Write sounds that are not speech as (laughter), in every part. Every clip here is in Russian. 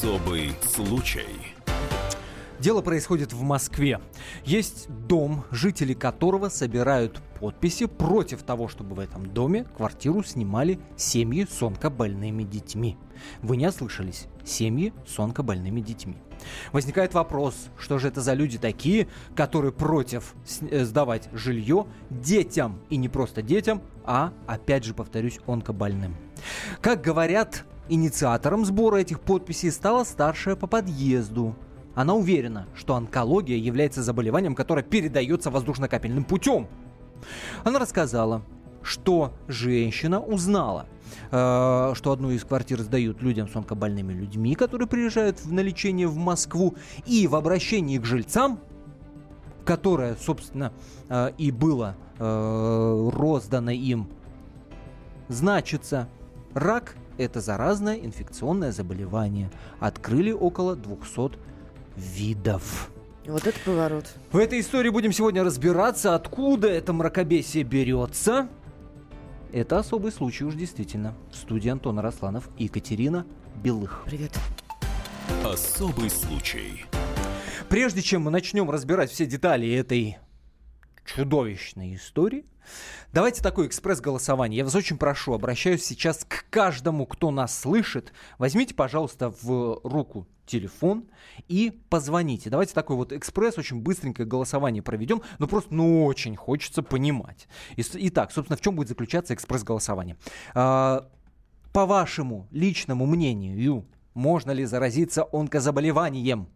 Особый случай. Дело происходит в Москве. Есть дом, жители которого собирают подписи против того, чтобы в этом доме квартиру снимали семьи с онкобольными детьми. Вы не ослышались. Семьи с онкобольными детьми. Возникает вопрос, что же это за люди такие, которые против э, сдавать жилье детям. И не просто детям, а, опять же, повторюсь, онкобольным. Как говорят, инициатором сбора этих подписей стала старшая по подъезду – она уверена, что онкология является заболеванием, которое передается воздушно-капельным путем. Она рассказала, что женщина узнала, э, что одну из квартир сдают людям с онкобольными людьми, которые приезжают на лечение в Москву, и в обращении к жильцам, которое, собственно, э, и было э, роздано им, значится, рак – это заразное инфекционное заболевание. Открыли около 200 видов. Вот это поворот. В этой истории будем сегодня разбираться, откуда это мракобесие берется. Это особый случай уж действительно. В студии Антон Росланов и Екатерина Белых. Привет. Особый случай. Прежде чем мы начнем разбирать все детали этой чудовищной истории, Давайте такой экспресс-голосование. Я вас очень прошу, обращаюсь сейчас к каждому, кто нас слышит. Возьмите, пожалуйста, в руку телефон и позвоните. Давайте такой вот экспресс, очень быстренькое голосование проведем, но просто, ну, очень хочется понимать. Итак, собственно, в чем будет заключаться экспресс-голосование? А, по вашему личному мнению, можно ли заразиться онкозаболеванием?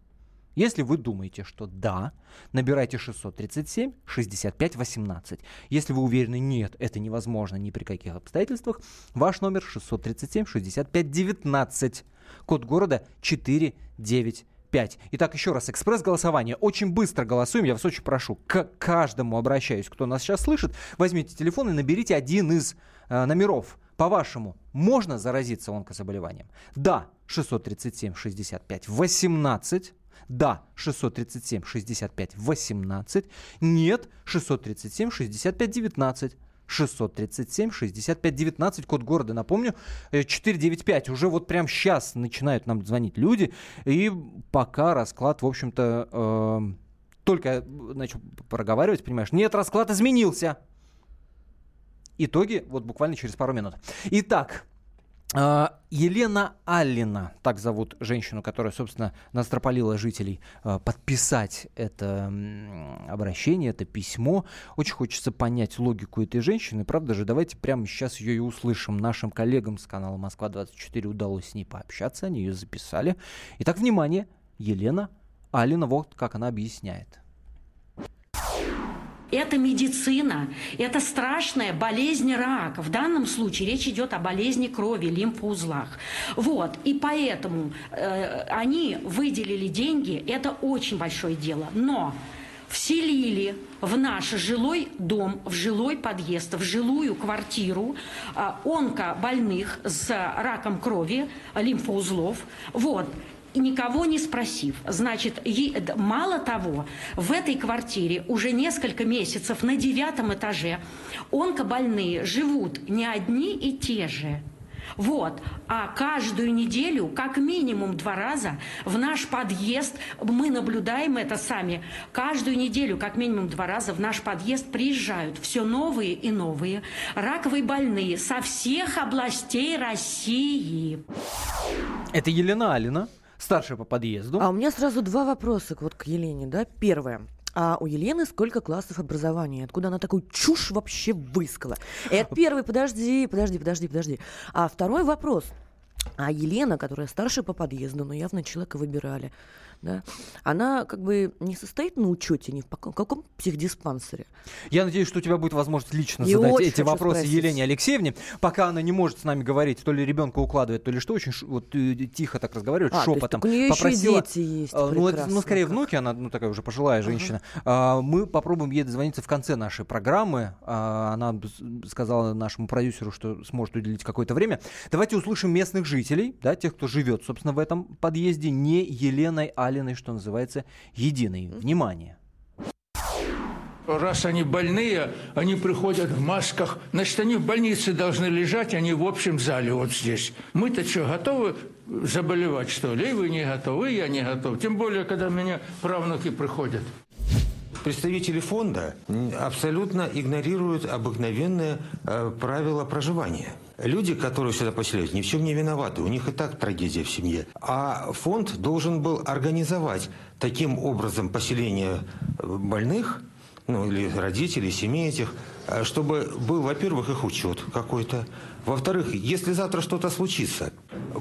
Если вы думаете, что да, набирайте 637 65 18. Если вы уверены, нет, это невозможно ни при каких обстоятельствах, ваш номер 637 65 19. Код города 495. Итак, еще раз, экспресс-голосование. Очень быстро голосуем, я вас очень прошу. К каждому обращаюсь, кто нас сейчас слышит. Возьмите телефон и наберите один из э, номеров. По-вашему, можно заразиться онкозаболеванием? Да, 637 65 18. Да, 637 65 18. Нет, 637 65 19. 637 65 19, код города, напомню, 495. Э, Уже вот прямо сейчас начинают нам звонить люди, и пока расклад, в общем-то, э, только начал проговаривать, понимаешь, нет, расклад изменился. Итоги вот буквально через пару минут. Итак, Елена Аллина, так зовут женщину, которая, собственно, настропалила жителей а, подписать это обращение, это письмо. Очень хочется понять логику этой женщины. Правда же, давайте прямо сейчас ее и услышим. Нашим коллегам с канала «Москва-24» удалось с ней пообщаться, они ее записали. Итак, внимание, Елена Алина, вот как она объясняет. Это медицина, это страшная болезнь рака. В данном случае речь идет о болезни крови, лимфоузлах. Вот, и поэтому э, они выделили деньги, это очень большое дело. Но вселили в наш жилой дом, в жилой подъезд, в жилую квартиру э, онкобольных с раком крови, лимфоузлов. Вот никого не спросив. Значит, мало того, в этой квартире уже несколько месяцев на девятом этаже онкобольные живут не одни и те же. Вот. А каждую неделю, как минимум два раза, в наш подъезд, мы наблюдаем это сами, каждую неделю, как минимум два раза, в наш подъезд приезжают все новые и новые раковые больные со всех областей России. Это Елена Алина старшая по подъезду. А у меня сразу два вопроса вот к Елене, да. Первое. А у Елены сколько классов образования? Откуда она такую чушь вообще выискала? Это (laughs) первый, подожди, подожди, подожди, подожди. А второй вопрос. А Елена, которая старшая по подъезду, но явно человека выбирали, да, она как бы не состоит на учете ни в каком психдиспансере. Я надеюсь, что у тебя будет возможность лично И задать эти вопросы спросить. Елене Алексеевне, пока она не может с нами говорить, то ли ребенка укладывает, то ли что, очень вот э, тихо так разговаривает, а, шепотом. у нее Попросила, еще дети есть. А, ну, это, ну, скорее как. внуки, она ну, такая уже пожилая uh-huh. женщина. А, мы попробуем ей дозвониться в конце нашей программы. А, она сказала нашему продюсеру, что сможет уделить какое-то время. Давайте услышим местных жителей, да, тех, кто живет, собственно, в этом подъезде, не Еленой, а Сталиной, что называется, единой. Внимание! Раз они больные, они приходят в масках. Значит, они в больнице должны лежать, они в общем зале вот здесь. Мы-то что, готовы заболевать, что ли. И вы не готовы, и я не готов. Тем более, когда меня правнуки приходят. Представители фонда абсолютно игнорируют обыкновенные э, правила проживания. Люди, которые сюда поселяются, ни в чем не виноваты. У них и так трагедия в семье. А фонд должен был организовать таким образом поселение э, больных, ну или родителей, семей этих, э, чтобы был, во-первых, их учет какой-то. Во-вторых, если завтра что-то случится,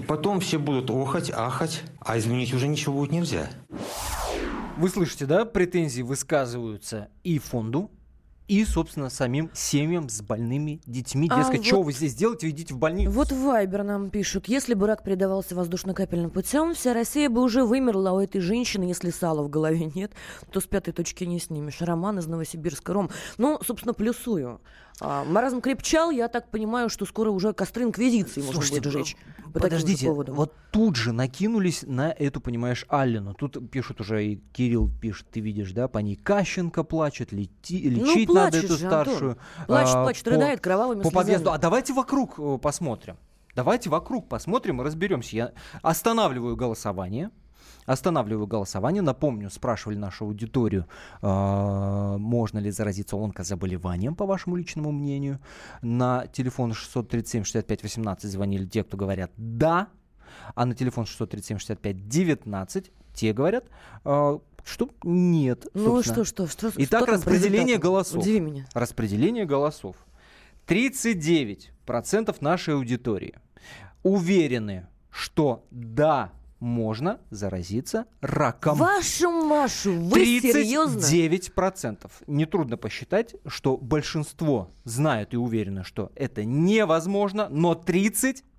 потом все будут охать, ахать, а изменить уже ничего будет нельзя. Вы слышите, да, претензии высказываются и фонду, и, собственно, самим семьям с больными детьми. А Дескать, вот- что вы здесь делаете, идите в больницу. Вот Вайбер нам пишут, если бы рак передавался воздушно-капельным путем, вся Россия бы уже вымерла а у этой женщины, если сала в голове нет, то с пятой точки не снимешь. Роман из Новосибирска. Ром, ну, собственно, плюсую. А, маразм крепчал, я так понимаю, что скоро уже костры инквизиции можно Слушайте, будет сжечь. э, по подождите, вот тут же накинулись на эту, понимаешь, Аллену. Тут пишут уже, и Кирилл пишет, ты видишь, да, по ней Кащенко плачет, лети, лечить Ну, надо эту же, Антон. старшую. Плачет, а, плачет, по- рыдает кровавыми По подъезду. слезами. А давайте вокруг э, посмотрим. Давайте вокруг посмотрим и разберемся. Я останавливаю голосование. Останавливаю голосование. Напомню, спрашивали нашу аудиторию, э, можно ли заразиться онкозаболеванием, по вашему личному мнению. На телефон 637-65-18 звонили те, кто говорят «да», а на телефон 637-65-19 те говорят, э, что нет. Ну собственно. что, что, что? что Итак, по распределение голосов. Удиви меня. Распределение голосов. 39% нашей аудитории уверены, что да, можно заразиться раком. Вашу Машу, вы серьезно? 39%. Нетрудно посчитать, что большинство знают и уверены, что это невозможно, но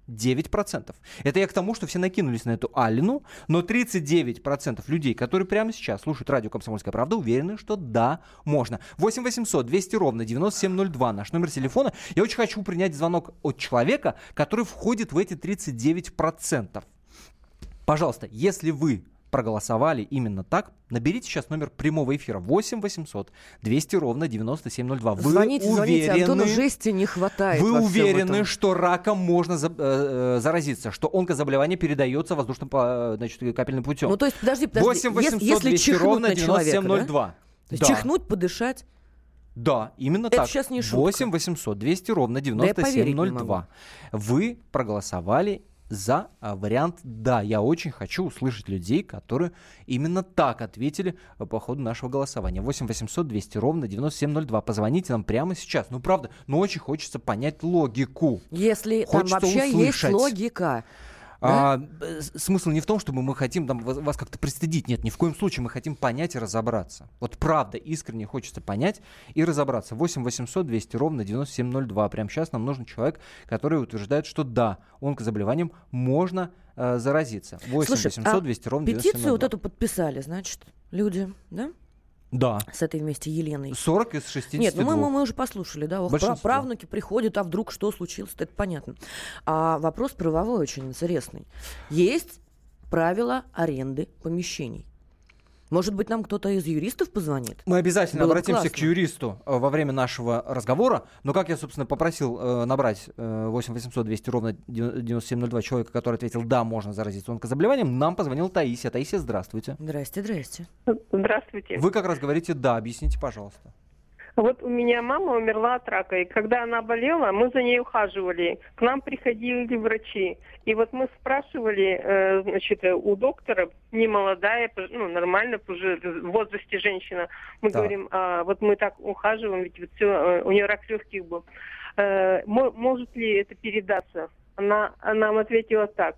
39%. Это я к тому, что все накинулись на эту Алину, но 39% людей, которые прямо сейчас слушают радио «Комсомольская правда», уверены, что да, можно. 8 800 200 ровно 9702 наш номер телефона. Я очень хочу принять звонок от человека, который входит в эти 39%. Пожалуйста, если вы проголосовали именно так, наберите сейчас номер прямого эфира 8 800 200 ровно 9702. Вы звоните, звоните, уверены, Антону жести не хватает. вы уверены, что раком можно за- э, э, заразиться, что онкозаболевание передается воздушным по- значит, капельным путем? Ну, то есть, подожди, подожди. 8 800 если, если 200 чихнуть ровно на человека, да? 9702. То есть Да. чихнуть, подышать. Да, именно Это так. щас не шутка. 8 800 200 ровно я поверить не 9702. Вы проголосовали за а, вариант «да». Я очень хочу услышать людей, которые именно так ответили а, по ходу нашего голосования. 8 800 200 ровно 9702. Позвоните нам прямо сейчас. Ну, правда, ну очень хочется понять логику. Если Хочется там вообще услышать. есть логика. А, э, смысл не в том, чтобы мы хотим там, вас, вас как-то пристыдить. Нет, ни в коем случае мы хотим понять и разобраться. Вот правда, искренне хочется понять и разобраться. 8 800 200 ровно 9702. Прямо сейчас нам нужен человек, который утверждает, что да, онкозаболеванием можно э, заразиться. 8 Слушай, 800 а 200 ровно Петицию 9702. вот эту подписали, значит, люди, да? Да. С этой вместе Еленой. 40 из 62. Нет, ну мы, мы, мы уже послушали, да, ох, Большинство. правнуки приходят, а вдруг что случилось, это понятно. А вопрос правовой очень интересный. Есть правила аренды помещений. Может быть, нам кто-то из юристов позвонит? Мы обязательно Было бы обратимся к классно. юристу э, во время нашего разговора. Но как я, собственно, попросил э, набрать э, 8 800 200 ровно 9702 человека, который ответил, да, можно заразиться онкозаболеванием, нам позвонил Таисия. Таисия, здравствуйте. Здрасте, здрасте. Здравствуйте. Вы как раз говорите, да, объясните, пожалуйста. Вот у меня мама умерла от рака, и когда она болела, мы за ней ухаживали. К нам приходили врачи. И вот мы спрашивали, э, значит, у доктора, не молодая, ну, нормально, уже в возрасте женщина. Мы Так. говорим, «А, вот мы так ухаживаем, ведь вот всё, э, у нее рак легких был. Э, мо- может ли это передаться? Она, она нам ответила так.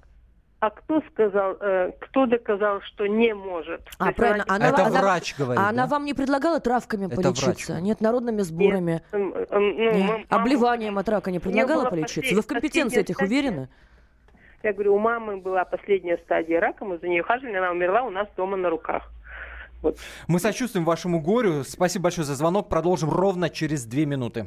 А кто сказал, э, кто доказал, что не может? А, есть правильно, она- она, Это она- врач говорит, А она да? вам не предлагала травками Это полечиться? врач. Нет, народными сборами? Эм, эм, ну, Нет. мам- Обливанием от рака не предлагала полечиться? Вы в компетенции этих стадия. уверены? Я говорю, у мамы была последняя стадия рака, мы за нее ухаживали, она умерла у нас дома на руках. Вот. Мы сочувствуем вашему горю. Спасибо большое за звонок. Продолжим ровно через две минуты.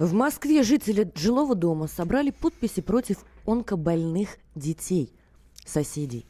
В Москве жители жилого дома собрали подписи против онкобольных детей, соседей.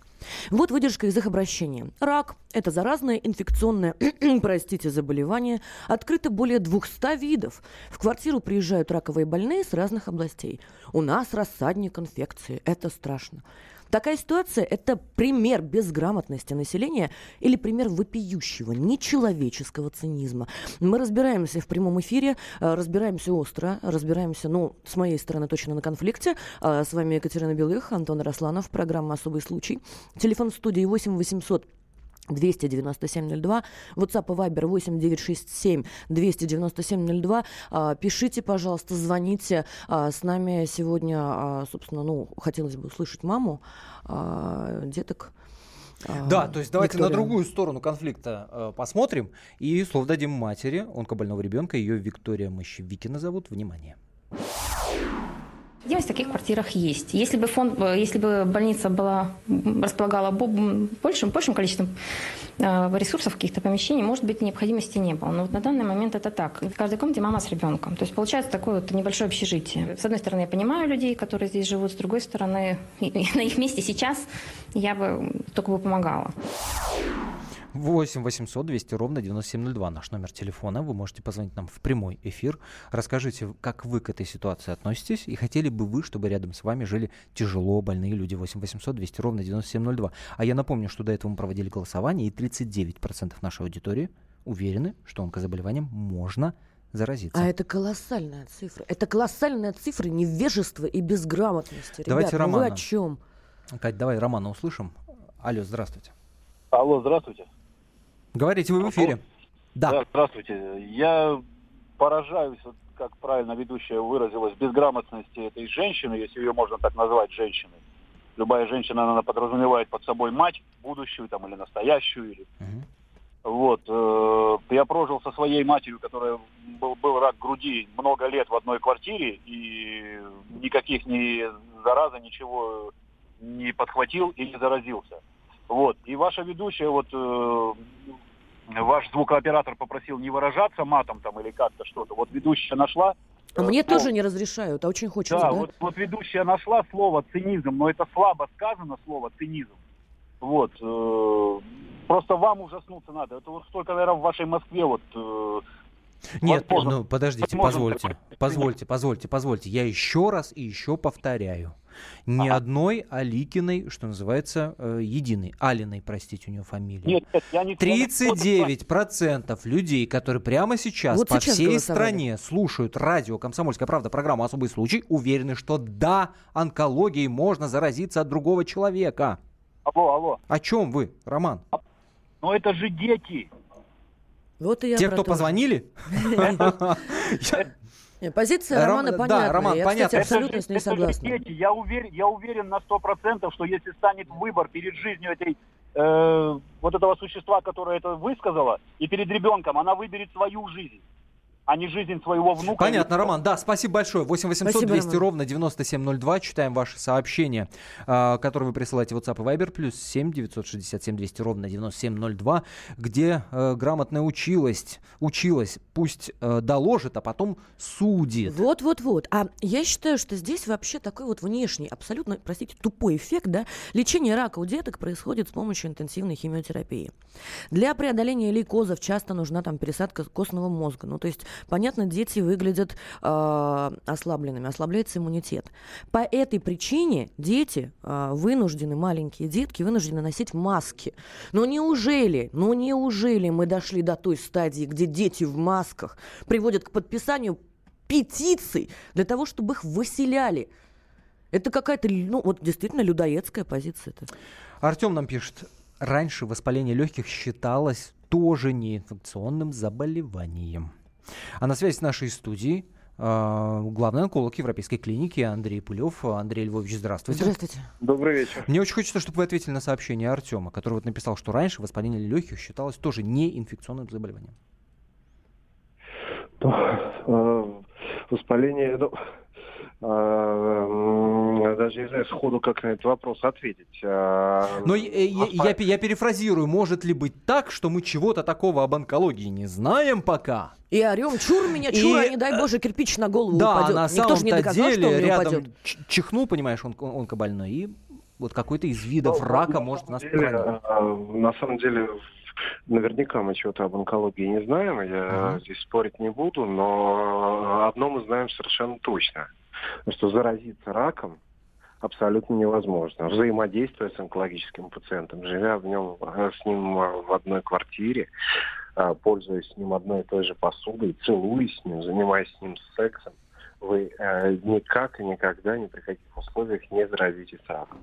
Вот выдержка из их обращения. Рак – это заразное инфекционное, (clears throat) простите, заболевание. Открыто более 200 видов. В квартиру приезжают раковые больные с разных областей. У нас рассадник инфекции. Это страшно. Такая ситуация – это пример безграмотности населения или пример вопиющего, нечеловеческого цинизма. Мы разбираемся в прямом эфире, э, разбираемся остро, разбираемся, ну, с моей стороны, точно на конфликте. А с вами Екатерина Белых, Антон Росланов, программа «Особый случай». Телефон студии 8 800 297-02, WhatsApp и Viber 8967 297-02. А, пишите, пожалуйста, звоните. А, с нами сегодня, а, собственно, ну, хотелось бы услышать маму деток. Да, то есть давайте на Виктория. другую сторону конфликта э, посмотрим и слово дадим матери онкобольного ребенка. Ее Виктория Мощевикина зовут. Внимание. Видимость в таких квартирах есть. Если бы фонд, э, если бы больница была располагала большим, большим количеством э, ресурсов, каких-то помещений, может быть, необходимости не было. Но вот на данный момент это так. В каждой комнате мама с ребенком. То есть получается такое вот небольшое общежитие. С одной стороны, я понимаю людей, которые здесь живут, с другой стороны, (laughs) на их месте сейчас я бы только бы помогала. 8 800 200 ровно 9702 наш номер телефона. Вы можете позвонить нам в прямой эфир. Расскажите, как вы к этой ситуации относитесь и хотели бы вы, чтобы рядом с вами жили тяжело больные люди. 8 800 200 ровно 9702. А я напомню, что до этого мы проводили голосование, и 39% нашей аудитории уверены, что онкозаболеванием можно заразиться. А это колоссальная цифра. Это колоссальная цифра невежества и безграмотности. Давайте ну вы Романа. о чем? Кать, давай Романа услышим. Алло, здравствуйте. Алло, здравствуйте. Говорите, вы в эфире. Да. здравствуйте. Я поражаюсь, вот как правильно ведущая выразилась, безграмотности этой женщины, если ее можно так назвать женщиной. Любая женщина, она подразумевает под собой мать, будущую там или настоящую. Или... Мгм. Вот. э, я прожил со своей матерью, которая был, был рак груди много лет в одной квартире, и никаких ни зараза, ничего не подхватил и не заразился. Вот. И ваша ведущая, вот э, ваш звукооператор попросил не выражаться матом там или как-то что-то. Вот ведущая нашла. А э, мне слово- тоже не разрешают, а очень хочется, Да, да? Вот, вот ведущая нашла слово цинизм, но это слабо сказано слово цинизм. Вот. э, просто вам ужаснуться надо. Это вот столько, наверное, в вашей Москве вот. э, Нет, возможно, ну подождите, возможно, позвольте, позвольте, позвольте, позвольте. Я еще раз и еще повторяю. Ни Ага. одной Аликиной, что называется, э, единой. Алиной, простите, у нее фамилия. Нет, нет, я не... 39% людей, которые прямо сейчас Вот по сейчас всей голосовали. стране слушают радио «Комсомольская правда» программу «Особый случай», уверены, что да, онкологией можно заразиться от другого человека. Алло, алло. О чем вы, Роман? Но это же дети. Вот и я Те, кто то позвонили? (laughs) Позиция Ром- Романа да, понятна. Роман, я, понятно. кстати, Это абсолютно же- с ней это согласна. дети. Я уверен, я уверен на сто процентов, что если станет выбор перед жизнью этой э, вот этого существа, которое это высказало, и перед ребенком, она выберет свою жизнь, а не жизнь своего внука. Понятно, Роман. Да, спасибо большое. 8 800 Спасибо, 200 Роман. ровно 9702. Читаем ваши сообщения, а, которые вы присылаете в WhatsApp и Viber. Плюс 7 967 200 ровно 9702. Где э, грамотная училась, училась, пусть э, доложит, а потом судит. Вот-вот-вот. А я считаю, что здесь вообще такой вот внешний, абсолютно, простите, тупой эффект, да? Лечение рака у деток происходит с помощью интенсивной химиотерапии. Для преодоления лейкозов часто нужна там пересадка костного мозга. Ну, то есть, понятно, дети выглядят э, ослабленными, ослабляется иммунитет. По этой причине дети э, вынуждены, маленькие детки, вынуждены носить маски. Но неужели, ну неужели мы дошли до той стадии, где дети в масках приводят к подписанию петиций для того, чтобы их выселяли? Это какая-то, ну, вот действительно людоедская позиция. -то. Артем нам пишет. Раньше воспаление легких считалось тоже неинфекционным заболеванием. А на связи с нашей студией э, главный онколог Европейской клиники Андрей Пулев. Андрей Львович, здравствуйте. Здравствуйте. Добрый вечер. Мне очень хочется, чтобы вы ответили на сообщение Артема, который вот написал, что раньше воспаление легких считалось тоже неинфекционным заболеванием. Э, воспаление, ну, э, даже не знаю сходу, как на этот вопрос ответить. Э, Но я, я, я перефразирую, может ли быть так, что мы чего-то такого об онкологии не знаем пока? И орем, чур меня, чур, и... а не дай боже, кирпич на голову да, упадет. на Никто же не доказал, деле что он не рядом упадет. чихнул, понимаешь, он, он онкобольной, и вот какой-то из видов Ну, рака на может самом нас деле, э, На самом деле, наверняка мы чего-то об онкологии не знаем, я Мгм. здесь спорить не буду, но одно мы знаем совершенно точно, что заразиться раком абсолютно невозможно. Взаимодействуя с онкологическим пациентом, живя в нем, э, с ним э, в одной квартире, э, пользуясь с ним одной и той же посудой, целуясь с ним, занимаясь с ним сексом, вы э, никак и никогда ни при каких условиях не заразитесь раком.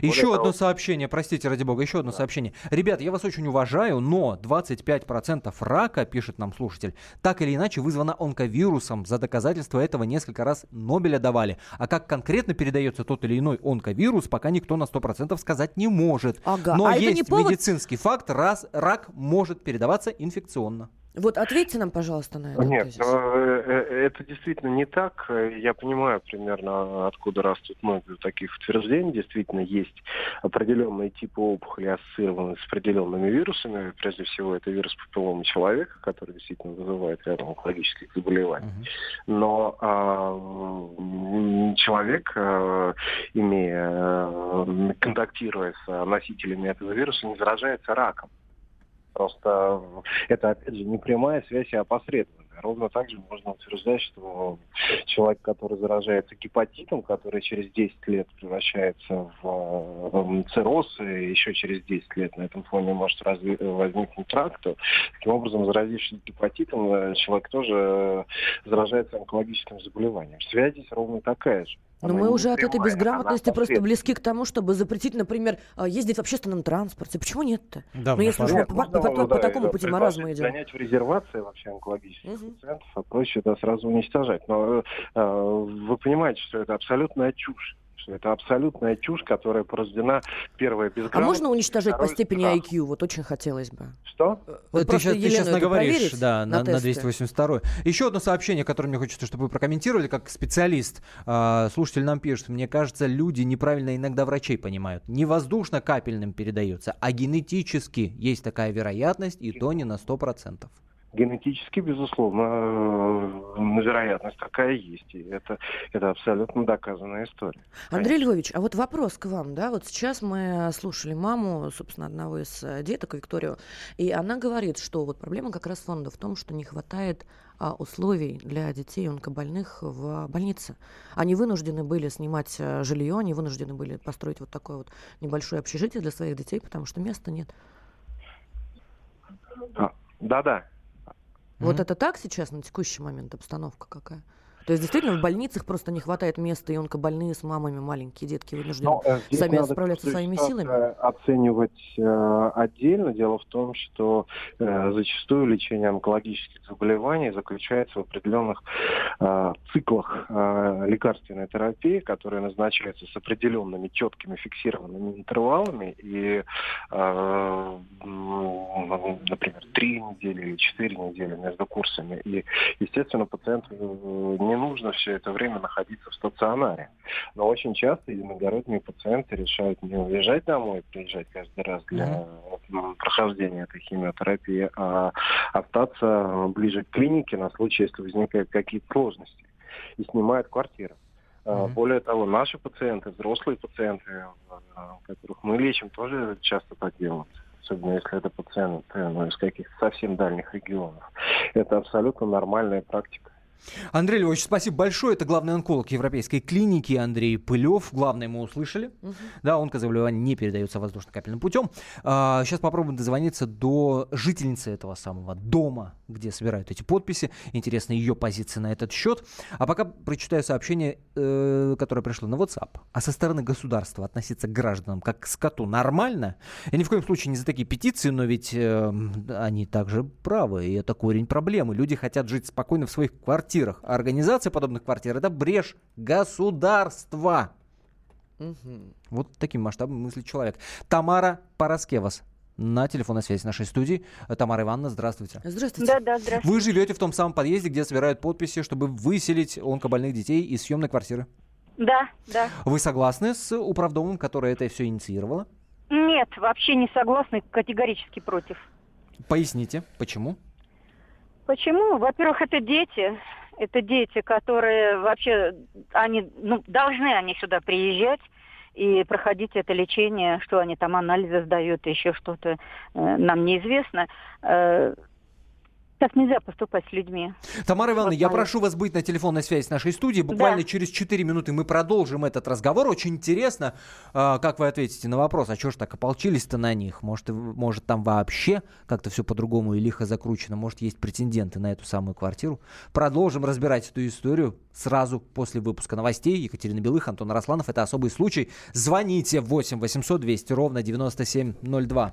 Еще Более одно того- сообщение, простите, ради бога, еще одно сообщение. Ребят, я вас очень уважаю, но 25% рака, пишет нам слушатель, так или иначе вызвано онковирусом. За доказательство этого несколько раз Нобеля давали. А как конкретно передается тот или иной онковирус, пока никто на 100% сказать не может. Ага, Но а есть не повод- медицинский факт, раз рак может передаваться инфекционно. Вот ответьте нам, пожалуйста, на это. Нет, э, э, это действительно не так. Я понимаю примерно, откуда растут ноги у таких утверждений. Действительно, есть определенные типы опухоли, ассоциированные с определенными вирусами. Прежде всего, это вирус папиллома человека, который действительно вызывает ряд онкологических заболеваний. Но а, человек, э, имея, контактируя с носителями этого вируса, не заражается раком. Просто это, опять же, не прямая связь, а опосредованная. Ровно так же можно утверждать, что человек, который заражается гепатитом, который через 10 лет превращается в э, цирроз, и еще через 10 лет на этом фоне может разви- возникнуть рак, то таким образом, заразившись гепатитом, э, человек тоже э, заражается онкологическим заболеванием. Связь здесь ровно такая же. Но Она мы уже от этой безграмотности она просто близки к тому, чтобы запретить, например, а, ездить в общественном транспорте. Почему нет-то? Да, ну, если уж по, по- по- по да, такому да, пути маразма идем. Занять в резервации вообще онкологических Мгм. пациентов, а проще это сразу уничтожать. Но э, вы понимаете, что это абсолютная чушь. Что это абсолютная чушь, которая порождена первая А безграмотностью. можно уничтожать по степени. IQ? Вот очень хотелось бы. Что? Вот ты просто сейчас, ты Елену сейчас наговоришь, да, на, на тесты. 282. Еще одно сообщение, которое мне хочется, чтобы вы прокомментировали, как специалист. А, слушатель нам пишет, мне кажется, люди неправильно иногда врачей понимают. Не воздушно-капельным передается, а генетически есть такая вероятность, и то не на 100%. Генетически, безусловно, э, вероятность такая есть. И это, это абсолютно доказанная история. Андрей Львович, а вот вопрос к вам, да, вот сейчас мы слушали маму, собственно, одного из э, деток, Викторию, и она говорит, что вот проблема как раз фонда в том, что не хватает а, условий для детей онкобольных в больнице. Они вынуждены были снимать э, жилье, они вынуждены были построить вот такое вот небольшое общежитие для своих детей, потому что места нет. А, Да-да. Вот это так сейчас на текущий момент обстановка какая? То есть действительно в больницах просто не хватает места, и онкобольные с мамами маленькие детки вынуждены Ну, э, сами надо справляться своими силами. Оценивать э, отдельно. Дело в том, что э, зачастую лечение онкологических заболеваний заключается в определенных э, циклах э, лекарственной терапии, которые назначаются с определенными четкими фиксированными интервалами. И, э, м, например, три недели или четыре недели между курсами. И, естественно, пациенту э, не нужно все это время находиться в стационаре. Но очень часто иногородние пациенты решают не уезжать домой, приезжать каждый раз для м, прохождения этой химиотерапии, а остаться ближе к клинике на случай, если возникают какие-то сложности. И снимают квартиру. Мгм. Более того, наши пациенты, взрослые пациенты, а, которых мы лечим, тоже часто так делают. Особенно если это пациенты ну, из каких-то совсем дальних регионов. Это абсолютно нормальная практика. Андрей Львович, спасибо большое. Это главный онколог Европейской клиники Андрей Пылев. Главное мы услышали. Мгм. Да, онкозаболевание не передается воздушно-капельным путем. А, сейчас попробуем дозвониться до жительницы этого самого дома, где собирают эти подписи. Интересна ее позиция на этот счет. А пока прочитаю сообщение, э, которое пришло на WhatsApp. А со стороны государства относиться к гражданам как к скоту нормально? Я ни в коем случае не за такие петиции, но ведь э, они также правы, и это корень проблемы. Люди хотят жить спокойно в своих квартирах, квартирах. А организация подобных квартир это брешь государства. Вот таким масштабом мыслит человек. Тамара Параскевас на телефонной связи нашей студии. Тамара Ивановна, здравствуйте. Здравствуйте. Да, да, здравствуйте. Вы живете в том самом подъезде, где собирают подписи, чтобы выселить онкобольных детей из съемной квартиры. Да, да. Вы согласны с управдомом, которая это все инициировала? Нет, вообще не согласны, категорически против. Поясните, почему? Почему? Во-первых, это дети. Это дети, которые вообще, они, ну, должны они сюда приезжать и проходить это лечение, что они там анализы сдают, еще что-то, э, нам неизвестно. Э, так нельзя поступать с людьми. Тамара Ивановна, Вот я прошу вас быть на телефонной связи с нашей студией. Буквально Да. через 4 минуты мы продолжим этот разговор. Очень интересно, а, как вы ответите на вопрос, а что ж так ополчились-то на них? Может, может там вообще как-то все по-другому и лихо закручено? Может, есть претенденты на эту самую квартиру? Продолжим разбирать эту историю сразу после выпуска новостей. Екатерина Белых, Антон Росланов. Это особый случай. Звоните 8 800 200 ровно 9702.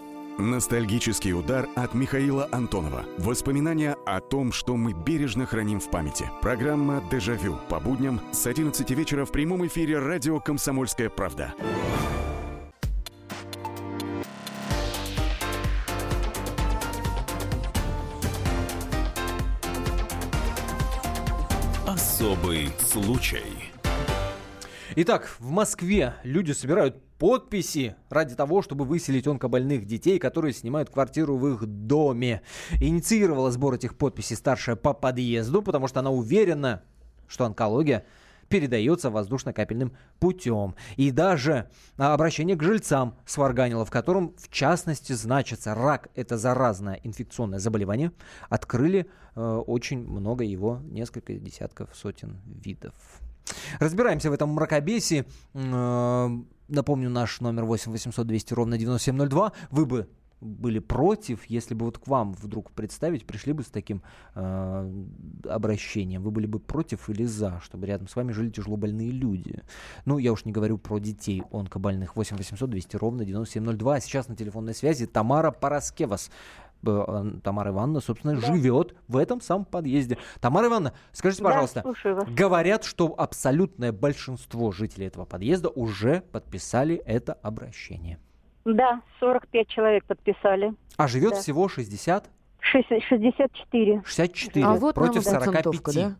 Ностальгический удар от Михаила Антонова. Воспоминания о том, что мы бережно храним в памяти. Программа «Дежавю» по будням с 11 вечера в прямом эфире радио «Комсомольская правда». Особый случай. Итак, в Москве люди собирают подписи ради того, чтобы выселить онкобольных детей, которые снимают квартиру в их доме. Инициировала сбор этих подписей старшая по подъезду, потому что она уверена, что онкология передается воздушно-капельным путем. И даже а, обращение к жильцам сварганило, в котором, в частности, значится рак – это заразное инфекционное заболевание. Открыли э, очень много его, несколько десятков, сотен видов. Разбираемся в этом мракобесии. М, э, Напомню, наш номер 8 800 200 ровно 9702. Вы бы были против, если бы вот к вам вдруг представить, пришли бы с таким э, обращением, вы были бы против или за, чтобы рядом с вами жили тяжело больные люди. Ну, я уж не говорю про детей онкобольных. 8 800 200 ровно 9702. А сейчас на телефонной связи Тамара Параскевас. Э, Тамара Ивановна, собственно, живет в этом самом подъезде. Тамара Ивановна, скажите, Да, пожалуйста, вас. говорят, что абсолютное большинство жителей этого подъезда уже подписали это обращение. Да, 45 человек подписали. А живет Да. всего 60? Шесть- 64. 64 А вот против 45. процентовка, да?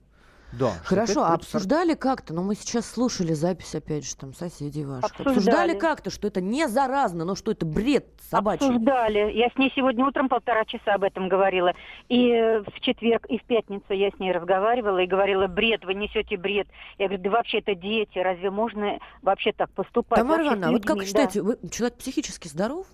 Да, Хорошо, 65 а против 40. обсуждали как-то, но мы сейчас слушали запись, опять же, там, соседей ваших. Обсуждали. Обсуждали как-то, что это не заразно, но что это бред собачий. Обсуждали. Я с ней сегодня утром полтора часа об этом говорила. И э, в четверг, и в пятницу я с ней разговаривала и говорила, бред, вы несете бред. Я говорю, да вообще это дети, разве можно вообще так поступать? Тамара Ивановна, а вот как людьми, считаете, вы, человек психически здоров?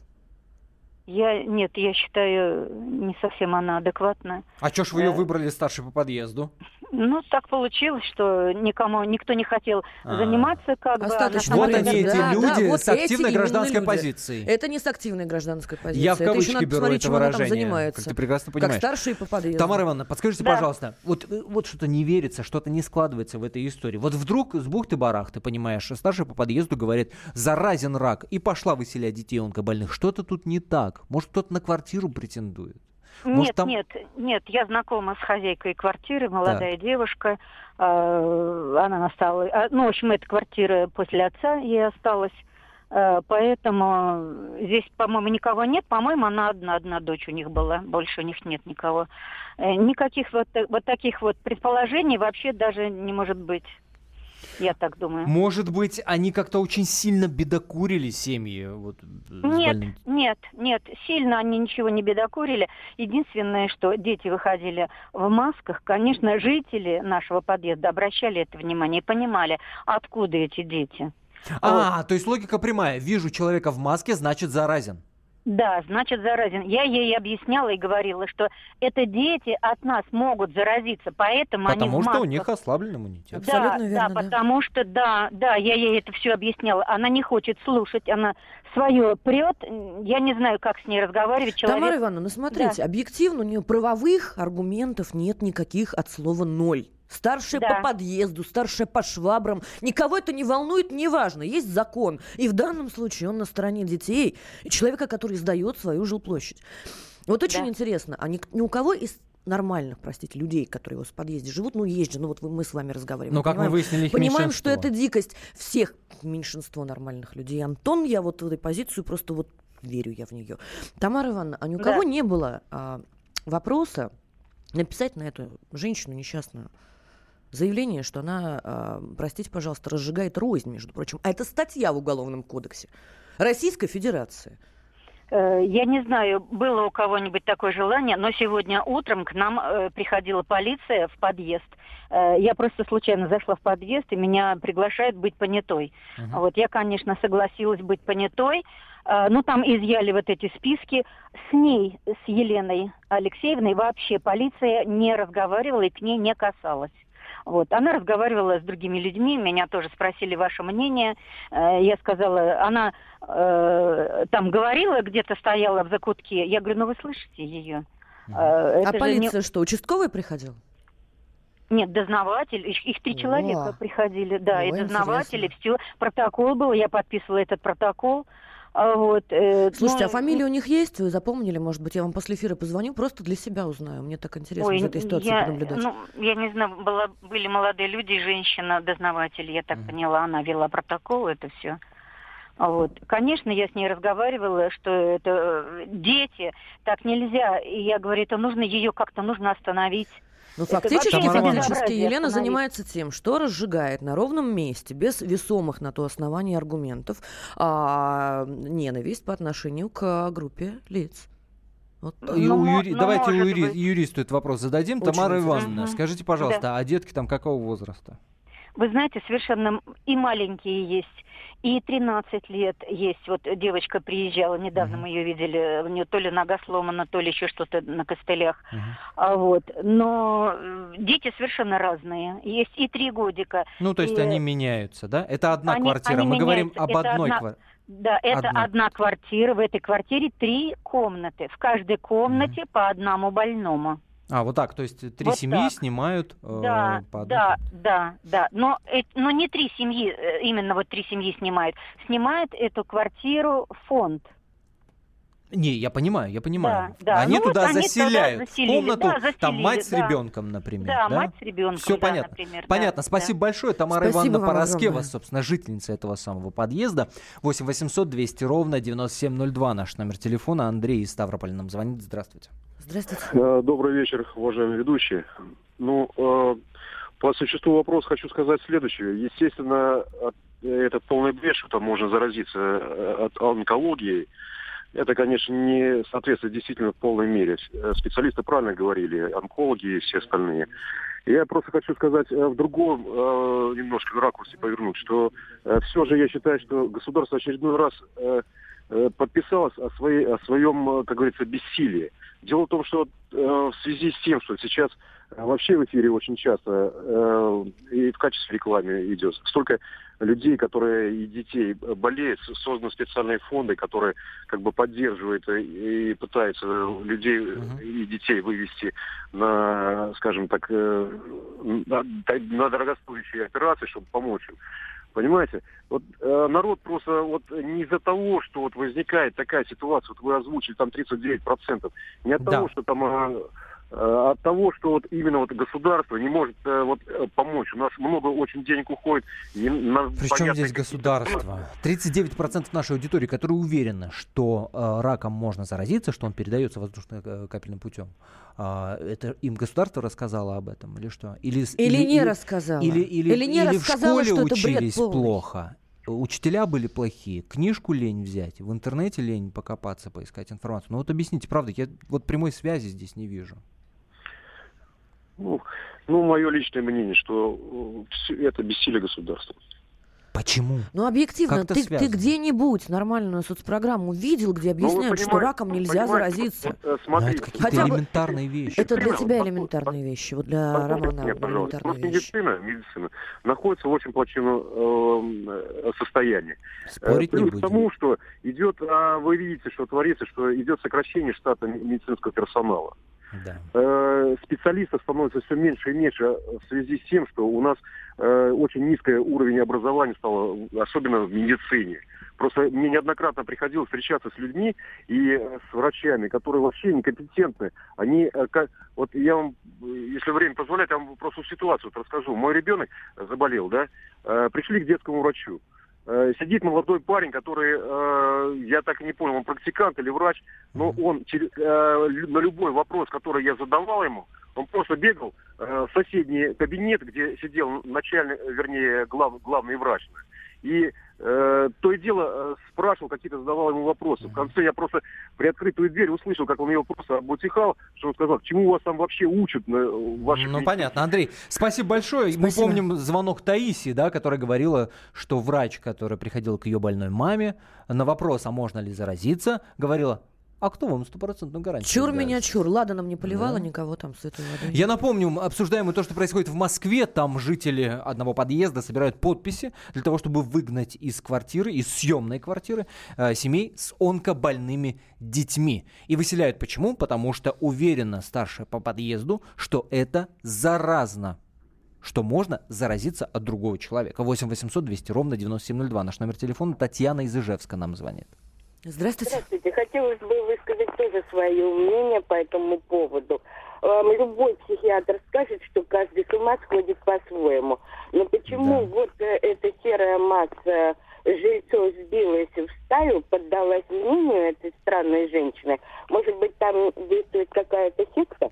Да. Я, нет, я считаю, не совсем она адекватная. А чё ж вы ее Э, выбрали старшей по подъезду? Ну, так получилось, что никому, никто не хотел А. заниматься как бы. а Остаточный самом Вот они, эти Да, да, люди вот с активной гражданской люди. позицией. Это не с активной гражданской позицией. Я в это еще кавычки надо беру это выражение, как ты прекрасно Как понимаешь. старший по подъезду. Тамара Ивановна, подскажите, Да. пожалуйста, вот, э, вот что-то не верится, что-то не складывается в этой истории. Вот вдруг с бухты-барахты, понимаешь, старший по подъезду говорит, заразен рак, и пошла выселять детей онкобольных. Что-то тут не так. Может, кто-то на квартиру претендует? Может, Нет, там- нет, нет, я знакома с хозяйкой квартиры, молодая девушка. э, Она осталась, а, ну, в общем, эта квартира после отца ей осталась. э, Поэтому здесь, по-моему, никого нет. По-моему, она одна, одна дочь у них была. Больше у них нет никого. Э, Никаких вот, вот таких вот предположений вообще даже не может быть. Я так думаю. Может быть, они как-то очень сильно бедокурили семьи? Вот, Нет, больным- нет, нет, сильно они ничего не бедокурили. Единственное, что дети выходили в масках, конечно, жители нашего подъезда обращали это внимание и понимали, откуда эти дети. А, то есть логика прямая. Вижу человека в маске, значит заразен. Да, значит заразен. Я ей объясняла и говорила, что это дети от нас могут заразиться, поэтому они Потому что у них ослаблен иммунитет. Абсолютно да, верно, да, да. потому что да, да, я ей это все объясняла. Она не хочет слушать, она свое прет. Я не знаю, как с ней разговаривать. Человек... Тамара Ивановна, ну смотрите, Да. объективно у нее правовых аргументов нет никаких от слова ноль. Старшая Да. по подъезду, старшая по швабрам. Никого это не волнует, неважно. Есть закон. И в данном случае он на стороне детей человека, который сдает свою жилплощадь. Вот очень Да. интересно, а ни, ни у кого из нормальных, простите, людей, которые у вас в подъезде живут, ну есть же, ну вот мы с вами разговариваем. Ну, как мы понимаем- выяснили, их Понимаем, что это дикость всех меньшинство нормальных людей. Антон, я вот в этой позицию просто вот верю я в нее. Тамара Ивановна, а ни у Да. кого не было а, вопроса написать на эту женщину несчастную заявление, что она, а, простите, пожалуйста, разжигает рознь, между прочим. А это статья в Уголовном кодексе Российской Федерации. Э, Я не знаю, было у кого-нибудь такое желание, но сегодня утром к нам э, приходила полиция в подъезд. Э, я просто случайно зашла в подъезд, и меня приглашают быть понятой. Вот я, конечно, согласилась быть понятой. Ну, там изъяли вот эти списки. С ней, с Еленой Алексеевной, вообще полиция не разговаривала и к ней не касалась. Вот. Она разговаривала с другими людьми, меня тоже спросили ваше мнение. Э, Я сказала, она э, там говорила, где-то стояла в закутке. Я говорю, ну вы слышите ее? а полиция что, участковый приходил? Нет, дознаватель, их, их три О. человека приходили, да, и Ой, дознаватели, все, протокол был, я подписывала этот протокол. А Вот, э, Слушайте, ну, а фамилия у них есть? Вы запомнили? Может быть, я вам после эфира позвоню, просто для себя узнаю. Мне так интересно Ой, из этой ситуации я, понаблюдать. Ну, я не знаю, была, были молодые люди, и женщина, дознаватель, я так поняла, она вела протокол, это все. Вот. Конечно, я с ней разговаривала, что это э, дети, так нельзя. И я говорю, это нужно ее как-то нужно остановить. Ну, фактически, фактически Елена занимается тем, что разжигает на ровном месте, без весомых на то оснований аргументов, а, ненависть по отношению к группе лиц. Вот. И у мо- юри- ну, Давайте может юри- юристу этот вопрос зададим. Очень Тамара. Ивановна, Мгм. скажите, пожалуйста, а детки там какого возраста? Вы знаете, совершенно и маленькие есть, и 13 лет есть. Вот девочка приезжала, недавно мы ее видели, у нее то ли нога сломана, то ли еще что-то на костылях. А вот. Но э, дети совершенно разные. Есть и три годика. Ну, то есть и- они меняются, да? Это одна Они- квартира. они Мы говорим меняются. об Это одной одна- квартире. Да, это Одна. одна. квартира. В этой квартире три комнаты. В каждой комнате по одному больному. А, вот так, то есть три Вот семьи так. снимают э, Да, по одной да, да, да. Но, э- но не три семьи, э, именно вот три семьи снимают. Снимает эту квартиру фонд. Не, я понимаю, я понимаю. Да, да. Они Ну вот туда они заселяют туда в заселили, комнату, да, там заселили, мать с да. ребенком, например. Да, Да, мать с ребенком, Все да, понятно. например, да, понятно. да. Спасибо большое. Тамара Спасибо Ивановна Пороскева, огромное. собственно, жительница этого самого подъезда. 8 800 200 ровно 9702 наш номер телефона. Андрей из Ставрополя нам звонит. Здравствуйте. Здравствуйте. Э, Добрый вечер, уважаемые ведущие. Ну, э, по существу вопрос хочу сказать следующее. Естественно, от- этот полный бред, что там можно заразиться э, от онкологии, это, конечно, не соответствует действительно в полной мере. Специалисты правильно говорили, онкологи и все остальные. Я просто хочу сказать в другом немножко ракурсе повернуть, что все же я считаю, что государство очередной раз подписалось о, своей, о своем, как говорится, бессилии. Дело в том, что э, в связи с тем, что сейчас э, вообще в эфире очень часто э, и в качестве рекламы идет столько людей, которые и детей э, болеют, созданы специальные фонды, которые как бы поддерживают и, и пытаются людей э, и детей вывести на, скажем так, э, на, на дорогостоящие операции, чтобы помочь им. Понимаете? Вот э, народ просто вот не из-за того, что вот возникает такая ситуация, вот вы озвучили там 39%, не от Да. того, что там э, от того, что вот именно вот государство не может э, вот э, помочь. У нас много очень денег уходит. и на Причем здесь государство? 39% нашей аудитории, которые уверены, что э, раком можно заразиться, что он передается воздушно-капельным путем. Это им государство рассказало об этом или что? Или, с- Или не рассказала. Или, или, Или не или в школе учились плохо. Учителя были плохие, книжку лень взять, в интернете лень покопаться, поискать информацию. Ну вот объясните, правда, я вот прямой связи здесь не вижу. Ну, ну, мое личное мнение, что э, это бессилие государства. Почему? Ну, объективно, ты, ты связано? где-нибудь нормальную соцпрограмму видел, где объясняют, что понимаете, раком нельзя заразиться? вот, э, смотрите, Ну, это какие-то Хотя бы- элементарные вещи. Это для тебя элементарные вещи, вот для Послушайте Романа меня, пожалуйста. элементарные Просто вещи. медицина, медицина находится в очень плачевном э, состоянии. Спорить Э, не плюс будем. к тому, что идет, а, вы видите, что творится, что идет сокращение штата медицинского персонала. Да. Э, специалистов становится все меньше и меньше в связи с тем, что у нас э, очень низкий уровень образования стало, особенно в медицине. Просто мне неоднократно приходилось встречаться с людьми и э, с врачами, которые вообще некомпетентны. Они, вот я вам, если время позволяет, я вам просто ситуацию расскажу. Мой ребенок заболел, да, пришли к детскому врачу. Сидит молодой парень, который, э, я так и не понял, он практикант или врач, но он э, на любой вопрос, который я задавал ему, он просто бегал э, в соседний кабинет, где сидел начальник, вернее, глав- главный врач. И э, то и дело э, спрашивал, какие-то задавал ему вопросы. В конце я просто при открытую дверь услышал, как он его просто обутихал, что он сказал, чему вас там вообще учат на э, ваших Ну, понятно. Андрей, спасибо большое. Мы Спасибо. помним звонок Таисии, да, которая говорила, что врач, который приходил к ее больной маме, на вопрос, а можно ли заразиться, говорила, а кто вам стопроцентную гарантию? Чур даст?» меня, чур. Ладаном не поливала Да. никого там с этой водой. Я напомню, мы обсуждаем мы то, что происходит в Москве. Там жители одного подъезда собирают подписи для того, чтобы выгнать из квартиры, из съемной квартиры, э, семей с онкобольными детьми. И выселяют почему? Потому что уверена старшая по подъезду, что это заразно что можно заразиться от другого человека. 8 800 200 ровно 9702. Наш номер телефона Татьяна из Ижевска нам звонит. Здравствуйте. Здравствуйте. Хотелось бы высказать тоже свое мнение по этому поводу. Эм, Любой психиатр скажет, что каждый с ума сходит по-своему. Но почему вот э, эта серая масса жильцов сбилась в стаю, поддалась мнению этой странной женщины? Может быть, там действует какая-то секта?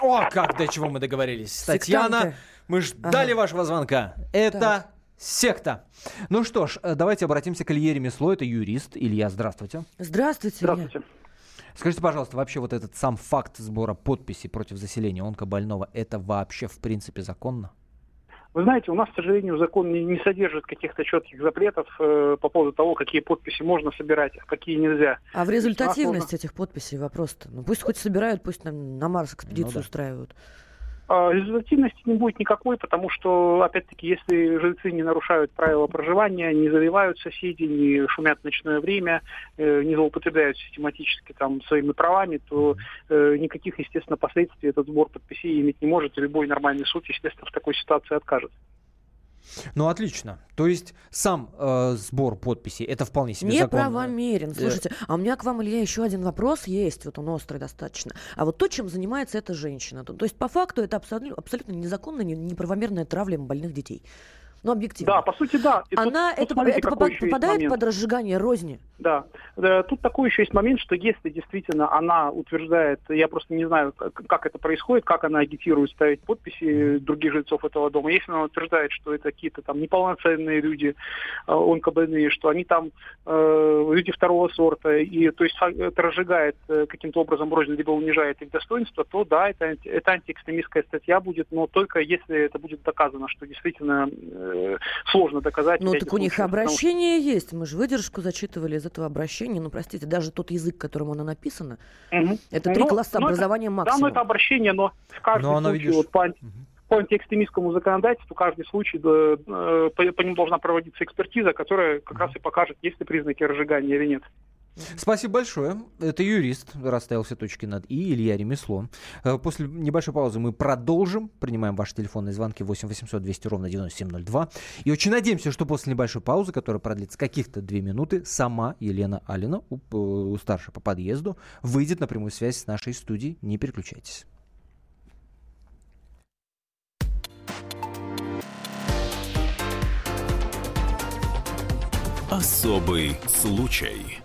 О, как до чего мы договорились. Татьяна, Сектанты. мы ждали Ага. вашего звонка. Это Так. Секта. Ну что ж, э, давайте обратимся к Илье Ремесло. Это юрист. Илья, здравствуйте. Здравствуйте. Илья. Скажите, пожалуйста, вообще вот этот сам факт сбора подписей против заселения онкобольного, это вообще в принципе законно? Вы знаете, у нас, к сожалению, закон не, не содержит каких-то четких запретов э, по поводу того, какие подписи можно собирать, а какие нельзя. А в нас результативности этих подписей вопрос-то? Ну пусть хоть собирают, пусть нам на Марс экспедицию Ну да. устраивают. А, Результативности не будет никакой, потому что, опять-таки, если жильцы не нарушают правила проживания, не заливают соседей, не шумят в ночное время, э, не злоупотребляют систематически там своими правами, то э, никаких, естественно, последствий этот сбор подписей иметь не может, и любой нормальный суд, естественно, в такой ситуации откажет. Ну, отлично. То есть сам э, сбор подписей, это вполне себе законно. Неправомерен. Э, Слушайте, а у меня к вам, Илья, еще один вопрос есть. Вот он острый достаточно. А вот то, чем занимается эта женщина. То, то есть, по факту, это абсолютно, абсолютно незаконная, не- неправомерная травля больных детей. Ну, объективно. Да, по сути, да. И Она, тут это, смотрите, это попадает под разжигание розни? Да. Тут такой еще есть момент, что если действительно она утверждает, я просто не знаю, как, это происходит, как она агитирует ставить подписи других жильцов этого дома, если она утверждает, что это какие-то там неполноценные люди, э, онкобольные, что они там э, люди второго сорта, и то есть фа- это разжигает э, каким-то образом рознь, либо унижает их достоинство, то да, это, это антиэкстремистская статья будет, но только если это будет доказано, что действительно э, сложно доказать. Ну, так у них случаев, потому обращение есть. Мы же выдержку зачитывали из этого обращения. Ну, простите, даже тот язык, которым оно написано, Мгм. это три Ну, класса ну, это- образования Да, максимум. но это обращение, но в каждом Но случае видишь, вот по, анти- по антиэкстремистскому законодательству каждый случай да, э, по, по нему должна проводиться экспертиза, которая как раз и покажет, есть ли признаки разжигания или нет. Спасибо большое. Это юрист, расставил все точки над «и», Илья Ремесло. Э, После небольшой паузы мы продолжим. Принимаем ваши телефонные звонки 8 800 200 ровно 9702. И очень надеемся, что после небольшой паузы, которая продлится каких-то две минуты, сама Елена Алина, у, э, у старшей по подъезду, выйдет на прямую связь с нашей студией. Не переключайтесь. Особый случай.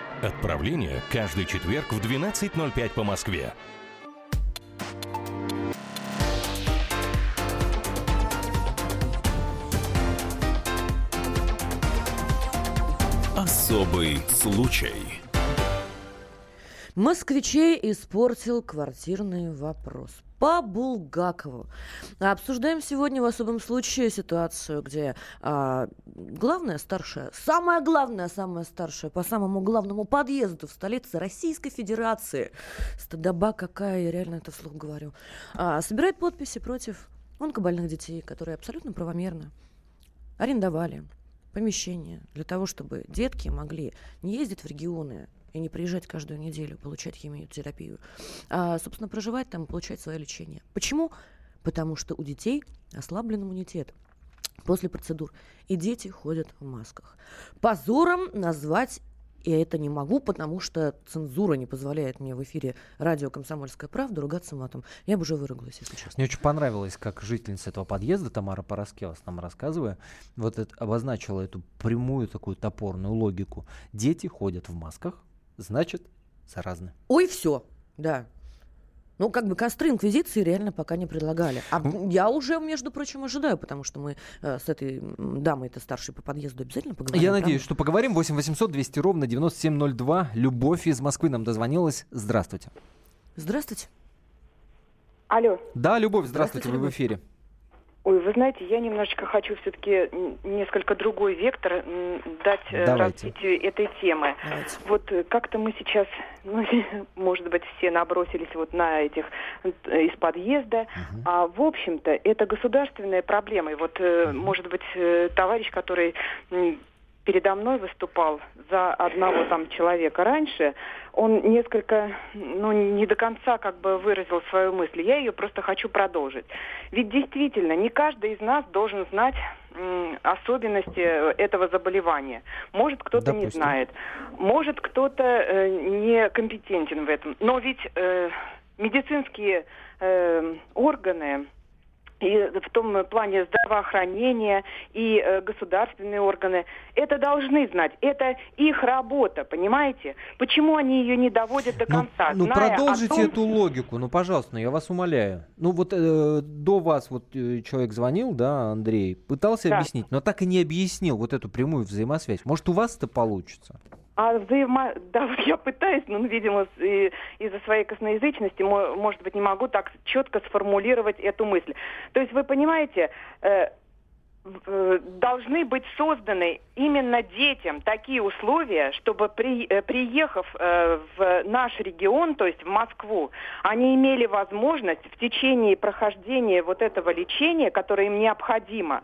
Отправление каждый четверг в 12.05 по Москве. Особый случай. Москвичей испортил квартирный вопрос. По Булгакову. Обсуждаем сегодня в особом случае ситуацию, где а, главная старшая, самая главная, самая старшая по самому главному подъезду в столице Российской Федерации, стадоба какая, я реально это вслух говорю, а, собирает подписи против онкобольных детей, которые абсолютно правомерно арендовали помещение для того, чтобы детки могли не ездить в регионы и не приезжать каждую неделю, получать химиотерапию, а, собственно, проживать там, получать свое лечение. Почему? Потому что у детей ослаблен иммунитет после процедур, и дети ходят в масках. Позором назвать я это не могу, потому что цензура не позволяет мне в эфире радио «Комсомольская правда» ругаться матом. Я бы уже выругалась, если честно. Мне очень понравилось, как жительница этого подъезда, Тамара Пороскевас, нам рассказывая, вот это, обозначила эту прямую такую топорную логику. Дети ходят в масках, значит, заразны. Ой, все, да. Ну, как бы костры инквизиции реально пока не предлагали. А я уже, между прочим, ожидаю, потому что мы э, с этой дамой, это старшей по подъезду, обязательно поговорим. Я правда? надеюсь, что поговорим. 8 800 200 ровно 9702. Любовь из Москвы нам дозвонилась. Здравствуйте. Здравствуйте. Алло. Да, Любовь, здравствуйте, Здравствуйте, вы в эфире. Ой, вы знаете, я немножечко хочу все-таки несколько другой вектор дать э, Давайте. развитию этой темы. Давайте. Вот э, как-то мы сейчас, ну, (laughs) может быть, все набросились вот на этих э, из подъезда, а в общем-то это государственная проблема. И вот, э, может быть, товарищ, который передо мной выступал за одного там человека раньше, он несколько, ну, не до конца как бы выразил свою мысль. Я ее просто хочу продолжить. Ведь действительно, не каждый из нас должен знать особенности э, этого заболевания. Может, кто-то не знает. Может, кто-то э, не компетентен в этом. Но ведь э, медицинские э, органы и в том плане здравоохранения и э, государственные органы это должны знать. Это их работа, понимаете? Почему они ее не доводят до конца? Ну, о продолжите том, эту логику, ну, пожалуйста, я вас умоляю. Ну, вот э, до вас вот э, человек звонил, да, Андрей, пытался Да. объяснить, но так и не объяснил вот эту прямую взаимосвязь. Может, у вас это получится? А взаимо... (laughs) Да, вот я пытаюсь, но, видимо, с- и- из-за своей косноязычности, мо- может быть, не могу так четко сформулировать эту мысль. То есть, вы понимаете, э, э, должны быть созданы именно детям такие условия, чтобы, при- э, приехав в наш регион, то есть в Москву, они имели возможность в течение прохождения вот этого лечения, которое им необходимо,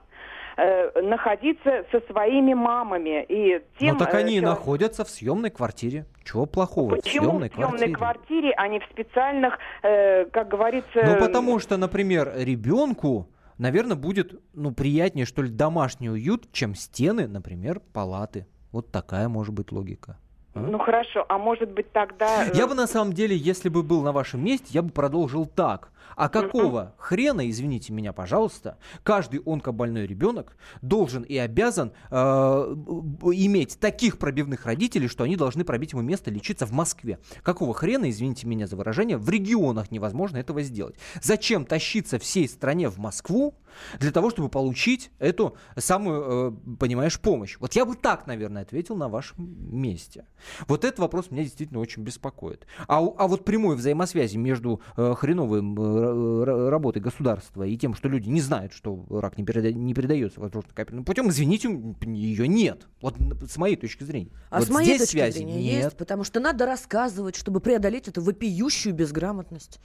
э, находиться со своими мамами и тем, ну, так э, они и чел- находятся в съемной квартире. Чего плохого в Почему съемной в съемной квартире? квартире, а не в специальных, э, как говорится... Ну, потому что, например, ребенку, наверное, будет, ну, приятнее, что ли, домашний уют, чем стены, например, палаты. Вот такая может быть логика. а? Ну хорошо, а может быть тогда... э, Я бы на самом деле, если бы был на вашем месте, я бы продолжил так. А какого хрена, извините меня, пожалуйста, каждый онкобольной ребенок должен и обязан э, иметь таких пробивных родителей, что они должны пробить ему место лечиться в Москве? Какого хрена, извините меня за выражение, в регионах невозможно этого сделать? Зачем тащиться всей стране в Москву для того, чтобы получить эту самую, э, понимаешь, помощь? Вот я бы так, наверное, ответил на вашем месте. Вот этот вопрос меня действительно очень беспокоит. А, а вот прямой взаимосвязи между э, хреновой м, р- р- работой государства и тем, что люди не знают, что рак не, переда- не передается воздушно-капельным путем, извините, ее нет. Вот с моей точки зрения. А вот с моей здесь точки связи зрения нет. есть, потому что надо рассказывать, чтобы преодолеть эту вопиющую безграмотность.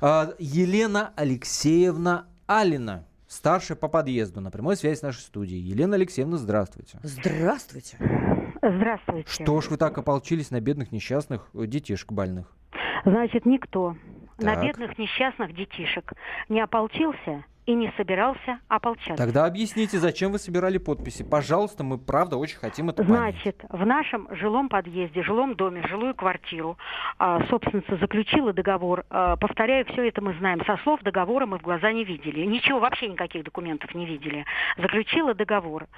А, Елена Алексеевна Алина, старшая по подъезду, на прямой связи с нашей студией. Елена Алексеевна, здравствуйте. Здравствуйте. Здравствуйте. Что ж вы так ополчились на бедных несчастных детишек больных? Значит, никто на Так. бедных несчастных детишек не ополчился и не собирался ополчаться. Тогда объясните, зачем вы собирали подписи. Пожалуйста, мы правда очень хотим это понять. Значит, в нашем жилом подъезде, жилом доме, жилую квартиру а, собственница заключила договор. А, повторяю, все это мы знаем. Со слов договора мы в глаза не видели. Ничего, вообще никаких документов не видели. Заключила договор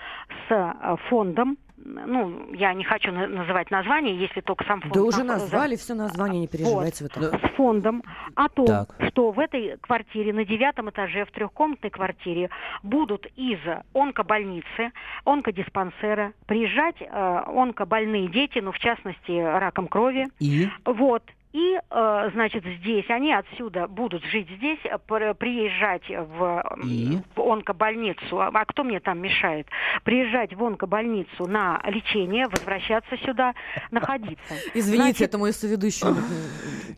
с а, фондом ну, я не хочу на- называть название, если только сам фонд... Да уже назвали все название, не переживайте вот, в этом. с фондом о том, Так. что в этой квартире, на девятом этаже, в трехкомнатной квартире, будут из онкобольницы, онкодиспансера приезжать э, онкобольные дети, ну, в частности, раком крови. И? Вот. И, э, значит, здесь, они отсюда будут жить здесь, э, пр- приезжать в, И? в онкобольницу. А, а кто мне там мешает? Приезжать в онкобольницу на лечение, возвращаться сюда, (laughs) находиться. Извините, Значит, это мой соведущий.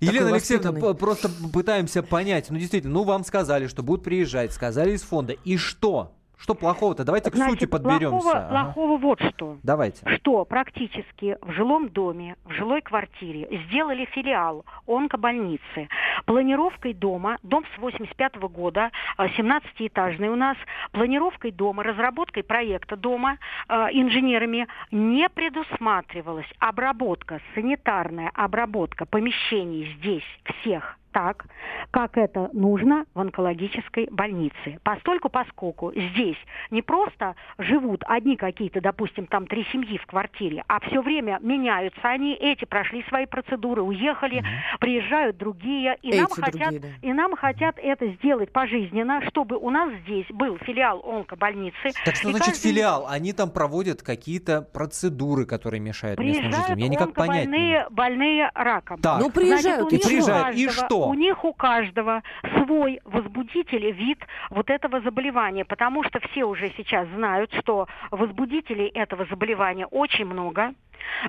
Елена Алексеевна, просто пытаемся понять. Ну, действительно, ну, вам сказали, что будут приезжать, сказали из фонда. И что? Что плохого-то? Давайте к значит, сути подберемся. Плохого, Ага. плохого вот что. Давайте. что практически в жилом доме, в жилой квартире сделали филиал онкобольницы. Планировкой дома, дом с 85 года, а, 17-этажный у нас, планировкой дома, разработкой проекта дома э, инженерами не предусматривалась обработка, санитарная обработка помещений здесь всех так, как это нужно в онкологической больнице. Постольку, поскольку здесь не просто живут одни какие-то, допустим, там три семьи в квартире, а все время меняются они, эти прошли свои процедуры, уехали, приезжают другие, и нам Эти хотят, другие, да. и нам хотят это сделать пожизненно, чтобы у нас здесь был филиал онкобольницы. Так что И значит каждый- филиал? Они там проводят какие-то процедуры, которые мешают местным Приезжают жителям. Я никак понять не могу. больные раком. Так. Ну, приезжают, Значит, и Приезжают, и что? У них у каждого свой возбудитель, вид вот этого заболевания, потому что все уже сейчас знают, что возбудителей этого заболевания очень много.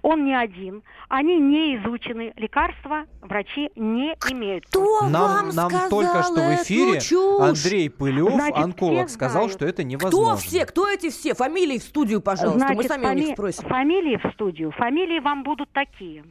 Он не один, они не изучены, лекарства врачи не имеют. Кто Нам, вам нам сказал только что в эфире чушь? Андрей Пылев, Значит, онколог, сказал, знают. что это невозможно. Кто все? Кто эти все? Фамилии в студию, пожалуйста. Мы Значит, сами у них фами- спросим. Фамилии в студию. Фамилии вам будут такие,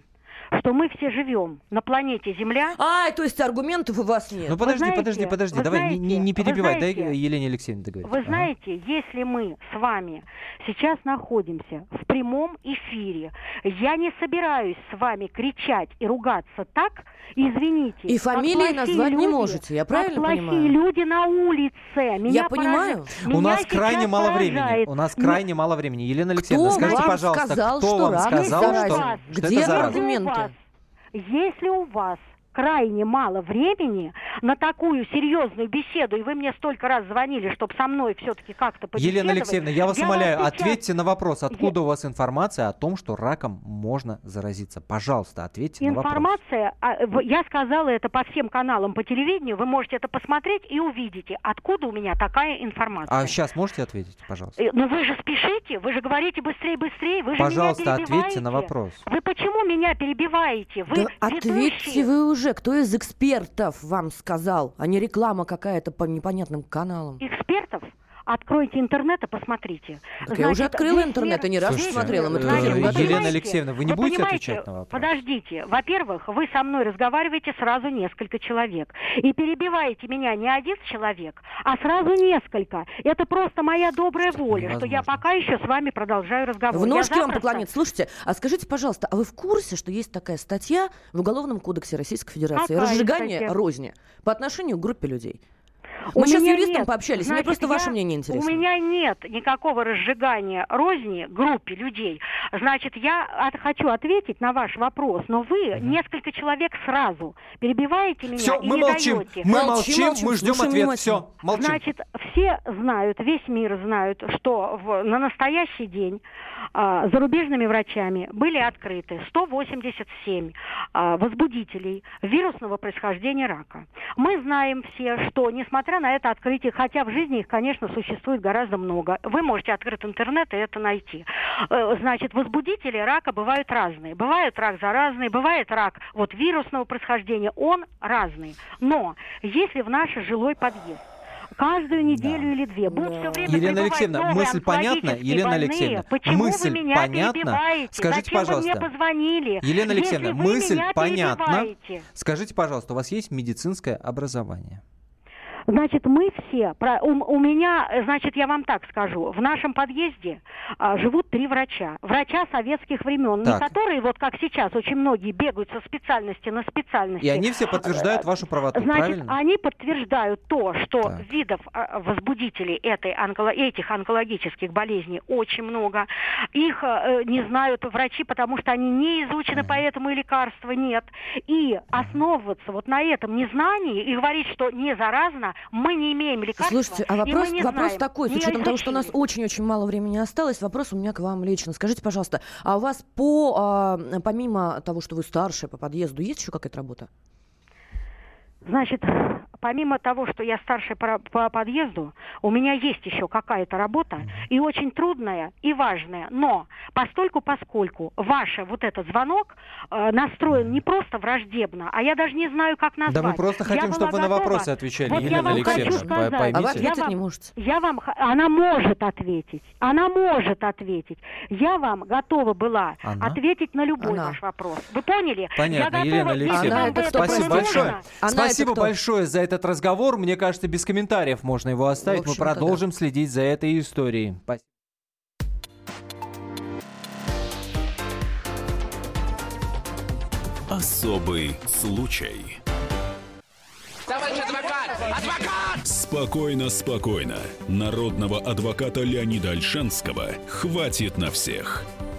что мы все живем на планете Земля. А, то есть аргументов у вас нет. Ну подожди, знаете, подожди, подожди, давай не- не, не знаете, перебивай, дай знаете, Елене Алексеевне договорить. Вы Ага. знаете, если мы с вами сейчас находимся в прямом эфире, я не собираюсь с вами кричать и ругаться так, извините. И фамилии плохие назвать не люди, можете, я как правильно плохие понимаю? люди на улице. Меня Я поражает- понимаю. У меня нас крайне мало времени. поражает. У нас крайне мало времени. Елена Алексеевна, Кто скажите, пожалуйста, сказал, кто что вам сказал, что, что Где это заразно? аргументы? Если у вас крайне мало времени на такую серьезную беседу, и вы мне столько раз звонили, чтобы со мной все-таки как-то побеседовать. Елена Алексеевна, я вас умоляю, вам сейчас- ответьте на вопрос, откуда у вас информация о том, что раком можно заразиться? Пожалуйста, ответьте на вопрос. Информация, а, я сказала это по всем каналам по телевидению, вы можете это посмотреть и увидите, откуда у меня такая информация. А сейчас можете ответить, пожалуйста? Э, Ну вы же спешите, вы же говорите быстрее, быстрее, вы же Пожалуйста, меня ответьте на вопрос. Вы почему меня перебиваете? Вы Да ответьте ведущие. вы уже, кто из экспертов вам сказал, а не реклама какая-то по непонятным каналам. экспертов, откройте интернет и посмотрите. Так я уже открыла интернет и не раз Слушайте, смотрела. Мы э, тоже Елена Алексеевна, вы не будете понимаете, отвечать на вопрос? Подождите. Во-первых, вы со мной разговариваете сразу несколько человек. И перебиваете меня не один человек, а сразу несколько. Это просто моя добрая воля, что я невозможно. пока еще с вами продолжаю разговор. В ножки вам запросто- поклониться. Слушайте, а скажите, пожалуйста, а вы в курсе, что есть такая статья в Уголовном кодексе Российской Федерации Какая «Разжигание статья? розни» по отношению к группе людей? У Мы сейчас с юристом нет. пообщались, мне Значит, просто ваше я- мнение интересно. У меня нет никакого разжигания розни группе людей. Значит, я от- хочу ответить на ваш вопрос, но вы несколько человек сразу перебиваете меня Все, и мы не молчим. даете. Мы Молчим, молчим, мы ждем ответ. Все, молчим. Значит, все знают, весь мир знают, что в- на настоящий день а, зарубежными врачами были открыты 187 а, возбудителей вирусного происхождения рака. Мы знаем все, что несмотря на это открытие, хотя в жизни их, конечно, существует гораздо много, вы можете открыть интернет и это найти. Э, Значит, возбудители рака бывают разные. Бывает рак заразный, бывает рак вот вирусного происхождения, он разный. Но если в наш жилой подъезд каждую неделю или две будут все время Елена Алексеевна, новые мысль понятна? Елена больные. Алексеевна, Почему мысль вы меня понятна? перебиваете? Скажите, Зачем пожалуйста. вы мне позвонили? Елена Алексеевна, мысль понятна. Скажите, пожалуйста, у вас есть медицинское образование? Значит, мы все, у, у меня, значит, я вам так скажу, в нашем подъезде а, живут три врача. Врача советских времен, не Так. которые, вот как сейчас, очень многие бегают со специальности на специальности. И они все подтверждают вашу правоту, Значит, правильно? они подтверждают то, что видов а, возбудителей этой онколо- этих онкологических болезней очень много. Их э, не знают врачи, потому что они не изучены, поэтому и лекарства нет. И основываться вот на этом незнании и говорить, что не заразно, мы не имеем лекарства. Слушайте, а и вопрос, мы не вопрос знаем, такой, с учетом того, что у нас очень-очень мало времени осталось, вопрос у меня к вам лично. Скажите, пожалуйста, а у вас по, а, помимо того, что вы старшая по подъезду, есть еще какая-то работа? Значит, помимо того, что я старшая по, по подъезду, у меня есть еще какая-то работа, и очень трудная, и важная. Но постольку, поскольку ваш вот этот звонок э, настроен не просто враждебно, а я даже не знаю, как назвать. Да мы просто Я хотим, была чтобы вы на готова- вопросы отвечали, Вот я Елена вам Алексеевна. Сказать. А вы ответить я не вам- можете? Я вам, она может ответить, она может ответить. Я вам готова была Она? ответить на любой Она. ваш вопрос. Вы поняли? Понятно, я Елена Алексеевна. вам это это Спасибо большое. Она Спасибо это большое за этот разговор. Мне кажется, без комментариев можно его оставить. Мы продолжим следить за этой историей. Спасибо. Особый случай. Товарищ адвокат! Адвокат! Спокойно, спокойно. Народного адвоката Леонида Альшанского хватит на всех.